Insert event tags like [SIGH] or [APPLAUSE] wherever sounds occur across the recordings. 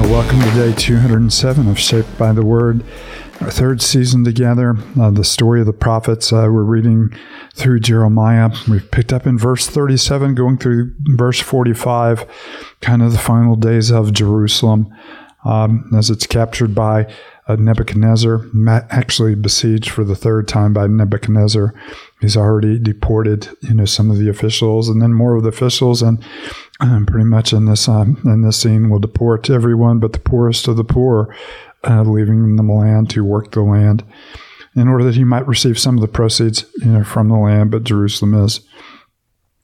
Welcome to day 207 of Shaped by the Word, our third season together. Uh, the story of the prophets. Uh, we're reading through Jeremiah. We've picked up in verse 37, going through verse 45, kind of the final days of Jerusalem um, as it's captured by uh, Nebuchadnezzar, actually besieged for the third time by Nebuchadnezzar. He's already deported, you know, some of the officials, and then more of the officials, and um, pretty much in this um, in this scene will deport everyone but the poorest of the poor, uh, leaving them land to work the land, in order that he might receive some of the proceeds, you know, from the land. But Jerusalem is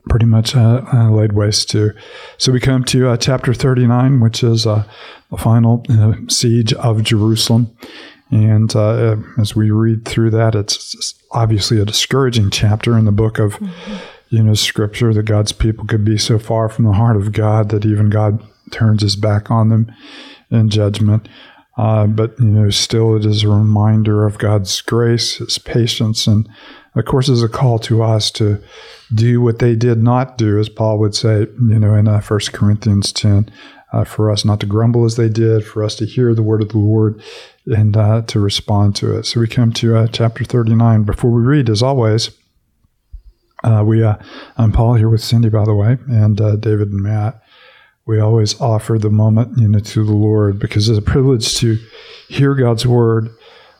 pretty much uh, uh, laid waste to. So we come to uh, chapter 39, which is uh, the final uh, siege of Jerusalem. And uh, as we read through that, it's obviously a discouraging chapter in the book of, mm-hmm. you know, scripture that God's people could be so far from the heart of God that even God turns his back on them in judgment. Uh, but you know, still, it is a reminder of God's grace, His patience, and of course, is a call to us to do what they did not do, as Paul would say, you know, in uh, 1 Corinthians 10, uh, for us not to grumble as they did, for us to hear the word of the Lord and uh, to respond to it. So we come to uh, chapter 39. Before we read, as always, uh, we uh, I'm Paul here with Cindy, by the way, and uh, David and Matt. We always offer the moment, you know, to the Lord because it's a privilege to hear God's word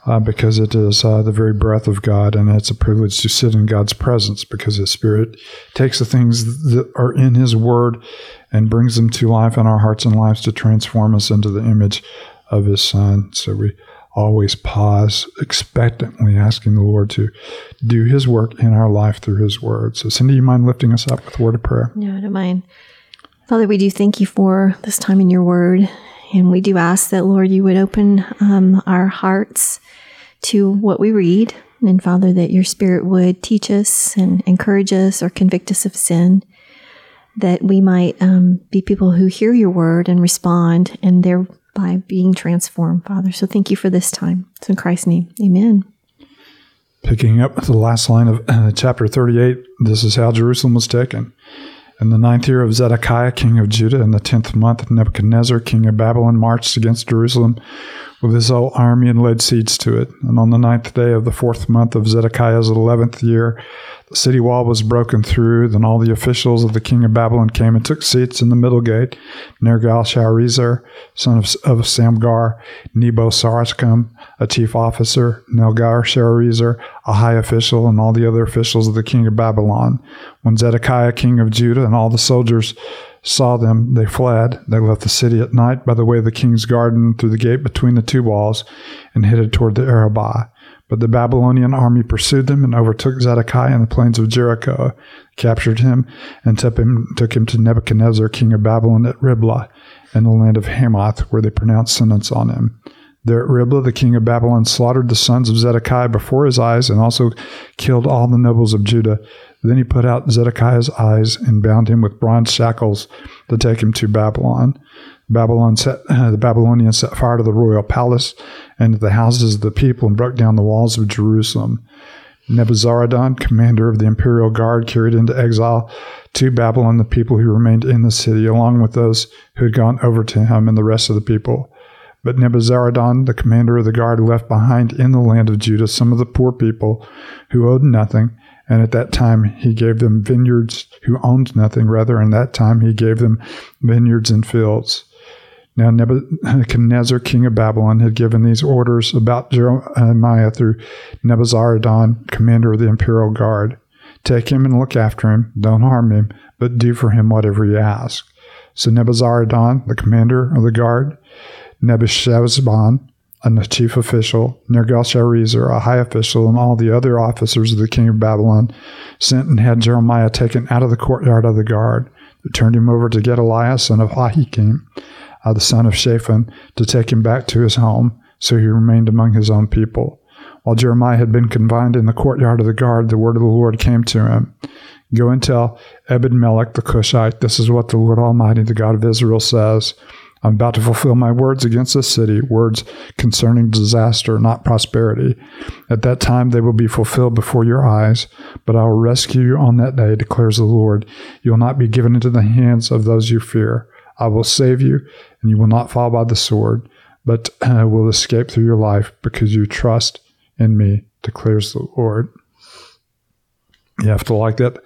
uh, because it is uh, the very breath of God, and it's a privilege to sit in God's presence because His Spirit takes the things that are in His Word and brings them to life in our hearts and lives to transform us into the image of His Son. So we always pause expectantly, asking the Lord to do His work in our life through His Word. So, Cindy, you mind lifting us up with a word of prayer? No, I don't mind. Father, we do thank you for this time in your Word. And we do ask that, Lord, you would open um, our hearts to what we read. And Father, that your Spirit would teach us and encourage us or convict us of sin, that we might um, be people who hear your word and respond, and thereby being transformed, Father. So thank you for this time. It's in Christ's name. Amen. Picking up the last line of uh, chapter 38, this is how Jerusalem was taken. In the ninth year of Zedekiah, king of Judah, in the tenth month, Nebuchadnezzar, king of Babylon, marched against Jerusalem with his whole army and laid siege to it. And on the ninth day of the fourth month of Zedekiah's eleventh year, the city wall was broken through. Then all the officials of the king of Babylon came and took seats in the middle gate. Nergal-Sharezer, son of, of Samgar, Nebo-Sarsekim, a chief officer, Nelgar-Sharezer, a high official, and all the other officials of the king of Babylon. When Zedekiah, king of Judah, and all the soldiers saw them, they fled. They left the city at night by the way of the king's garden through the gate between the two walls and headed toward the Arabah. But the Babylonian army pursued them and overtook Zedekiah in the plains of Jericho, captured him, and took him, took him to Nebuchadnezzar, king of Babylon, at Riblah, in the land of Hamath, where they pronounced sentence on him. There at Riblah, the king of Babylon slaughtered the sons of Zedekiah before his eyes and also killed all the nobles of Judah. Then he put out Zedekiah's eyes and bound him with bronze shackles to take him to Babylon. Babylon set, [CLEARS THROAT] the Babylonians set fire to the royal palace and to the houses of the people and broke down the walls of Jerusalem. Nebuzaradan, commander of the imperial guard, carried into exile to Babylon the people who remained in the city, along with those who had gone over to him and the rest of the people. But Nebuzaradan, the commander of the guard, left behind in the land of Judah some of the poor people who owed nothing and at that time he gave them vineyards who owned nothing. Rather, in that time he gave them vineyards and fields. Now Nebuchadnezzar, king of Babylon, had given these orders about Jeremiah through Nebuzaradan, commander of the imperial guard. Take him and look after him. Don't harm him, but do for him whatever he asks. So Nebuzaradan, the commander of the guard, Nebuchadnezzar, and the chief official, Nergal-Sharezer, a high official, and all the other officers of the king of Babylon, sent and had Jeremiah taken out of the courtyard of the guard. They turned him over to Gedaliah, son of Ahikam, uh, the son of Shaphan, to take him back to his home. So he remained among his own people. While Jeremiah had been confined in the courtyard of the guard, the word of the Lord came to him. Go and tell Ebed-Melech the Cushite, this is what the Lord Almighty, the God of Israel, says. I'm about to fulfill my words against this city, words concerning disaster, not prosperity. At that time they will be fulfilled before your eyes, but I will rescue you on that day, declares the Lord. You will not be given into the hands of those you fear. I will save you, and you will not fall by the sword, but uh, will escape through your life because you trust in me, declares the Lord. You have to like that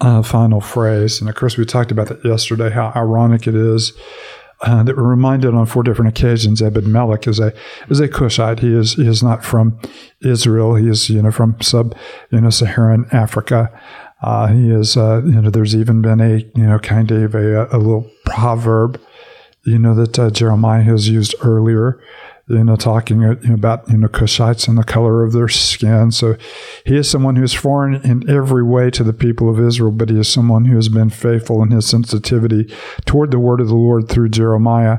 uh, final phrase. And of course, we talked about that yesterday, how ironic it is uh, that we're reminded on four different occasions Ebed Melech is a is a Cushite. He is he is not from Israel. He is you know from sub you know Saharan Africa. Uh, he is uh, you know there's even been a you know kind of a, a little proverb you know that uh, Jeremiah has used earlier you know, talking about, you know, Cushites and the color of their skin. So he is someone who is foreign in every way to the people of Israel, but he is someone who has been faithful in his sensitivity toward the word of the Lord through Jeremiah.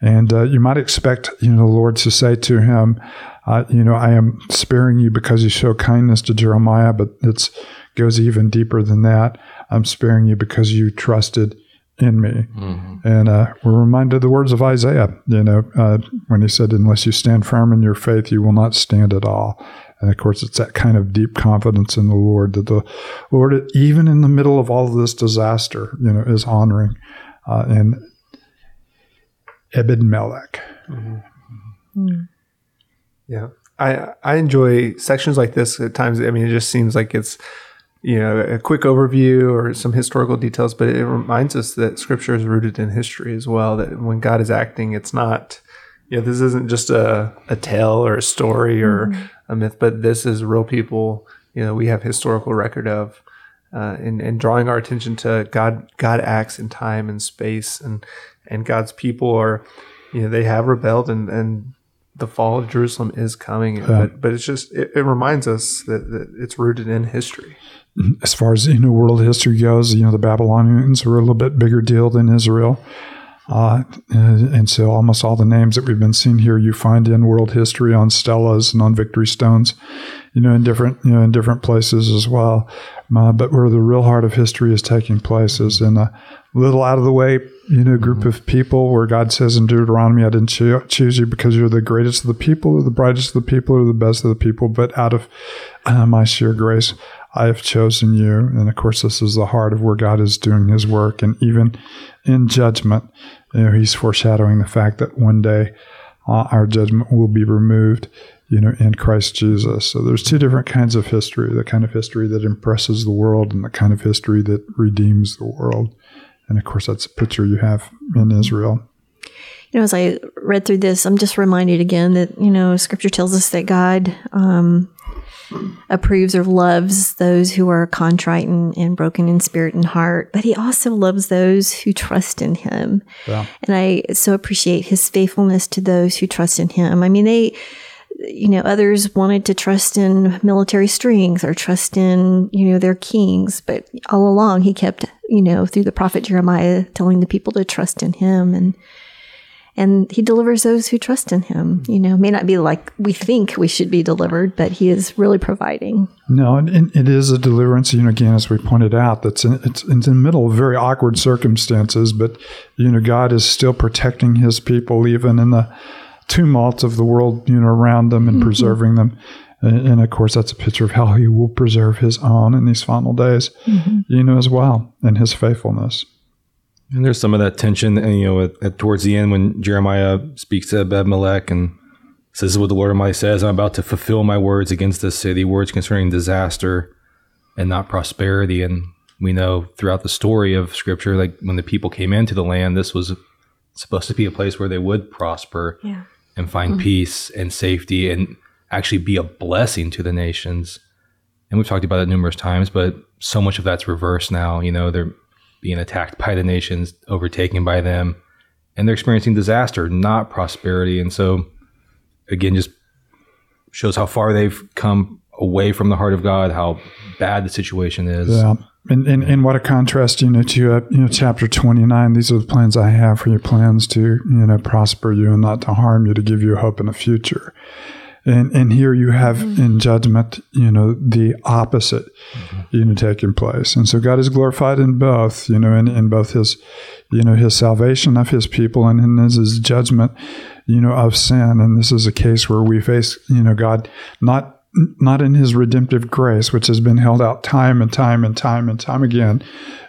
And uh, you might expect, you know, the Lord to say to him, uh, you know, I am sparing you because you show kindness to Jeremiah, but it goes even deeper than that. I'm sparing you because you trusted in me. Mm-hmm. And uh, we're reminded of the words of Isaiah, you know, uh, when he said, Unless you stand firm in your faith, you will not stand at all. And of course, it's that kind of deep confidence in the Lord that the Lord, even in the middle of all of this disaster, you know, is honoring. Uh, and Ebed Melech. Mm-hmm. Mm. Yeah. I, I enjoy sections like this at times. I mean, it just seems like it's you know a quick overview or some historical details but it reminds us that scripture is rooted in history as well that when god is acting it's not you know this isn't just a, a tale or a story or mm-hmm. a myth but this is real people you know we have historical record of uh, and, and drawing our attention to god god acts in time and space and and god's people are you know they have rebelled and and the fall of Jerusalem is coming, yeah. but but it's just it, it reminds us that, that it's rooted in history as far as you know world history goes, you know the Babylonians were a little bit bigger deal than Israel. Uh, and, and, so almost all the names that we've been seeing here you find in world history on stelas and on victory stones, you know, in different you know in different places as well. Uh, but where the real heart of history is taking place is in a little out of the way, you know, group mm-hmm. of people where God says in Deuteronomy, "I didn't cho- choose you because you're the greatest of the people, or the brightest of the people, or the best of the people, but out of uh, my sheer grace." I have chosen you. And of course, this is the heart of where God is doing his work. And even in judgment, you know, he's foreshadowing the fact that one day uh, our judgment will be removed, you know, in Christ Jesus. So there's two different kinds of history the kind of history that impresses the world and the kind of history that redeems the world. And of course, that's a picture you have in Israel. You know, as I read through this, I'm just reminded again that, you know, scripture tells us that God um, approves or loves those who are contrite and, and, broken in spirit and heart, but he also loves those who trust in him. Yeah. And I so appreciate his faithfulness to those who trust in him. I mean, they, you know, others wanted to trust in military strings or trust in, you know, their kings, but all along he kept, you know, through the prophet Jeremiah telling the people to trust in him and and he delivers those who trust in him. You know, may not be like we think we should be delivered, but he is really providing. No, and, and it is a deliverance. You know, again, as we pointed out, that's in, it's, in the middle of very awkward circumstances, but you know, God is still protecting His people even in the tumult of the world, you know, around them and mm-hmm. preserving them. And, and, of course, that's a picture of how He will preserve His own in these final days, mm-hmm. you know, as well, and His faithfulness. And there's some of that tension, and you know, at, at, towards the end when Jeremiah speaks to Abimelech and says, "This is "What the Lord Almighty says: I'm about to fulfill my words against this city, words concerning disaster and not prosperity." And we know throughout the story of Scripture, like when the people came into the land, this was supposed to be a place where they would prosper yeah. and find mm-hmm. peace and safety, and actually be a blessing to the nations. And we've talked about it numerous times, but so much of that's reversed now. You know, they're being attacked by the nations, overtaken by them, and they're experiencing disaster, not prosperity. And so, again, just shows how far they've come away from the heart of God, how bad the situation is. Yeah. And, and, and what a contrast, you know, to uh, you know chapter twenty nine. These are the plans I have for your plans to you know prosper you and not to harm you, to give you hope in the future. And and here you have mm-hmm. in judgment, you know, the opposite, mm-hmm. you know, taking place. And so God is glorified in both, you know, in, in both his, you know, his salvation of his people and in his, his judgment, you know, of sin. And this is a case where we face, you know, God not not in his redemptive grace, which has been held out time and time and time and time again,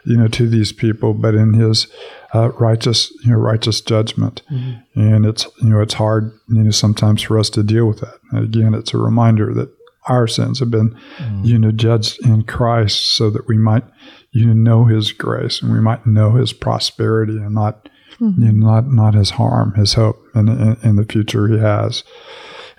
you know, to these people, but in his uh, righteous, you know, righteous judgment. Mm-hmm. And it's, you know, it's hard, you know, sometimes for us to deal with that. And again, it's a reminder that our sins have been, mm-hmm. you know, judged in Christ so that we might, you know, know his grace and we might know his prosperity and not, mm-hmm. you know, not, not his harm, his hope in, in, in the future he has.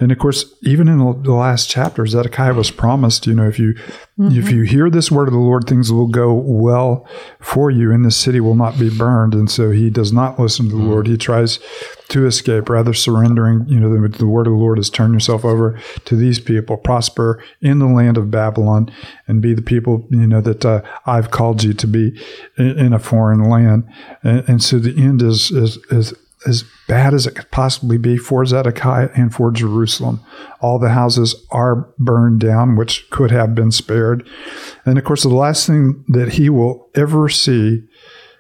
And of course, even in the last chapter, Zedekiah was promised, you know, if you mm-hmm. if you hear this word of the Lord, things will go well for you, and the city will not be burned. And so he does not listen to the mm-hmm. Lord. He tries to escape, rather surrendering. You know, the, the, word of the Lord is turn yourself over to these people, prosper in the land of Babylon, and be the people you know that uh, I've called you to be in, in a foreign land. And, and, so the end is is is as bad as it could possibly be for Zedekiah and for Jerusalem. All the houses are burned down, which could have been spared. And of course, the last thing that he will ever see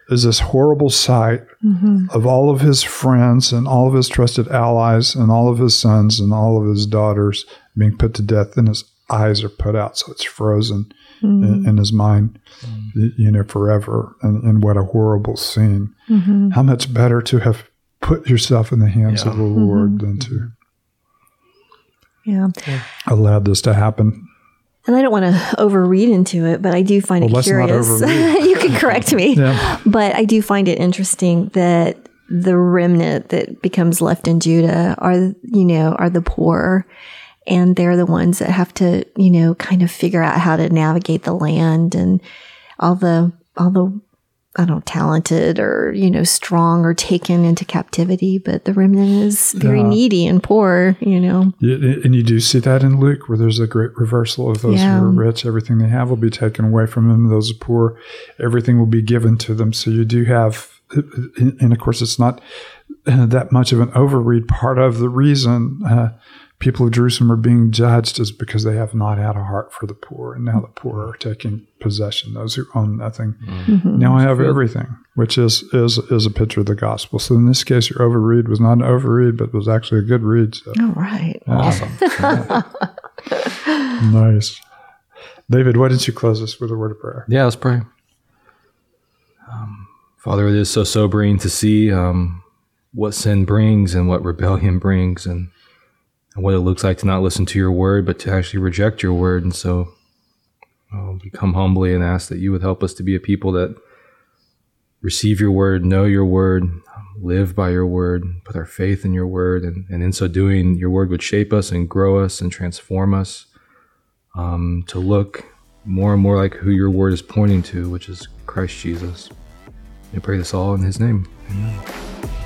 is this horrible sight mm-hmm. of all of his friends and all of his trusted allies and all of his sons and all of his daughters being put to death, and his eyes are put out, so it's frozen mm-hmm. in, in, his mind, mm-hmm. you know, forever. And, and what a horrible scene! Mm-hmm. How much better to have put yourself in the hands yeah. of the Lord mm-hmm. than to yeah. allow this to happen. And I don't want to overread into it, but I do find well, it curious. [LAUGHS] you can correct me. [LAUGHS] Yeah. But I do find it interesting that the remnant that becomes left in Judah are, you know, are the poor. And they're the ones that have to, you know, kind of figure out how to navigate the land and all the all the I don't know, talented or, you know, strong or taken into captivity, but the remnant is very needy and poor, you know. And you do see that in Luke where there's a great reversal of those yeah. who are rich, everything they have will be taken away from them. Those are poor, everything will be given to them. So you do have, and of course, it's not that much of an overread. Part of the reason uh, people of Jerusalem are being judged is because they have not had a heart for the poor. And now the poor are taking possession, those who own nothing. Mm-hmm. Now I have everything, which is, is is a picture of the gospel. So in this case, your overread was not an overread, but was actually a good read. So. All right. Awesome. [LAUGHS] nice. David, why don't you close us with a word of prayer? Yeah, let's pray. Um, Father, it is so sobering to see um, what sin brings and what rebellion brings. And and what it looks like to not listen to your word, but to actually reject your word. And so we come humbly and ask that you would help us to be a people that receive your word, know your word, live by your word, put our faith in your word. And, and in so doing, your word would shape us and grow us and transform us um, to look more and more like who your word is pointing to, which is Christ Jesus. I pray this all in his name. Amen.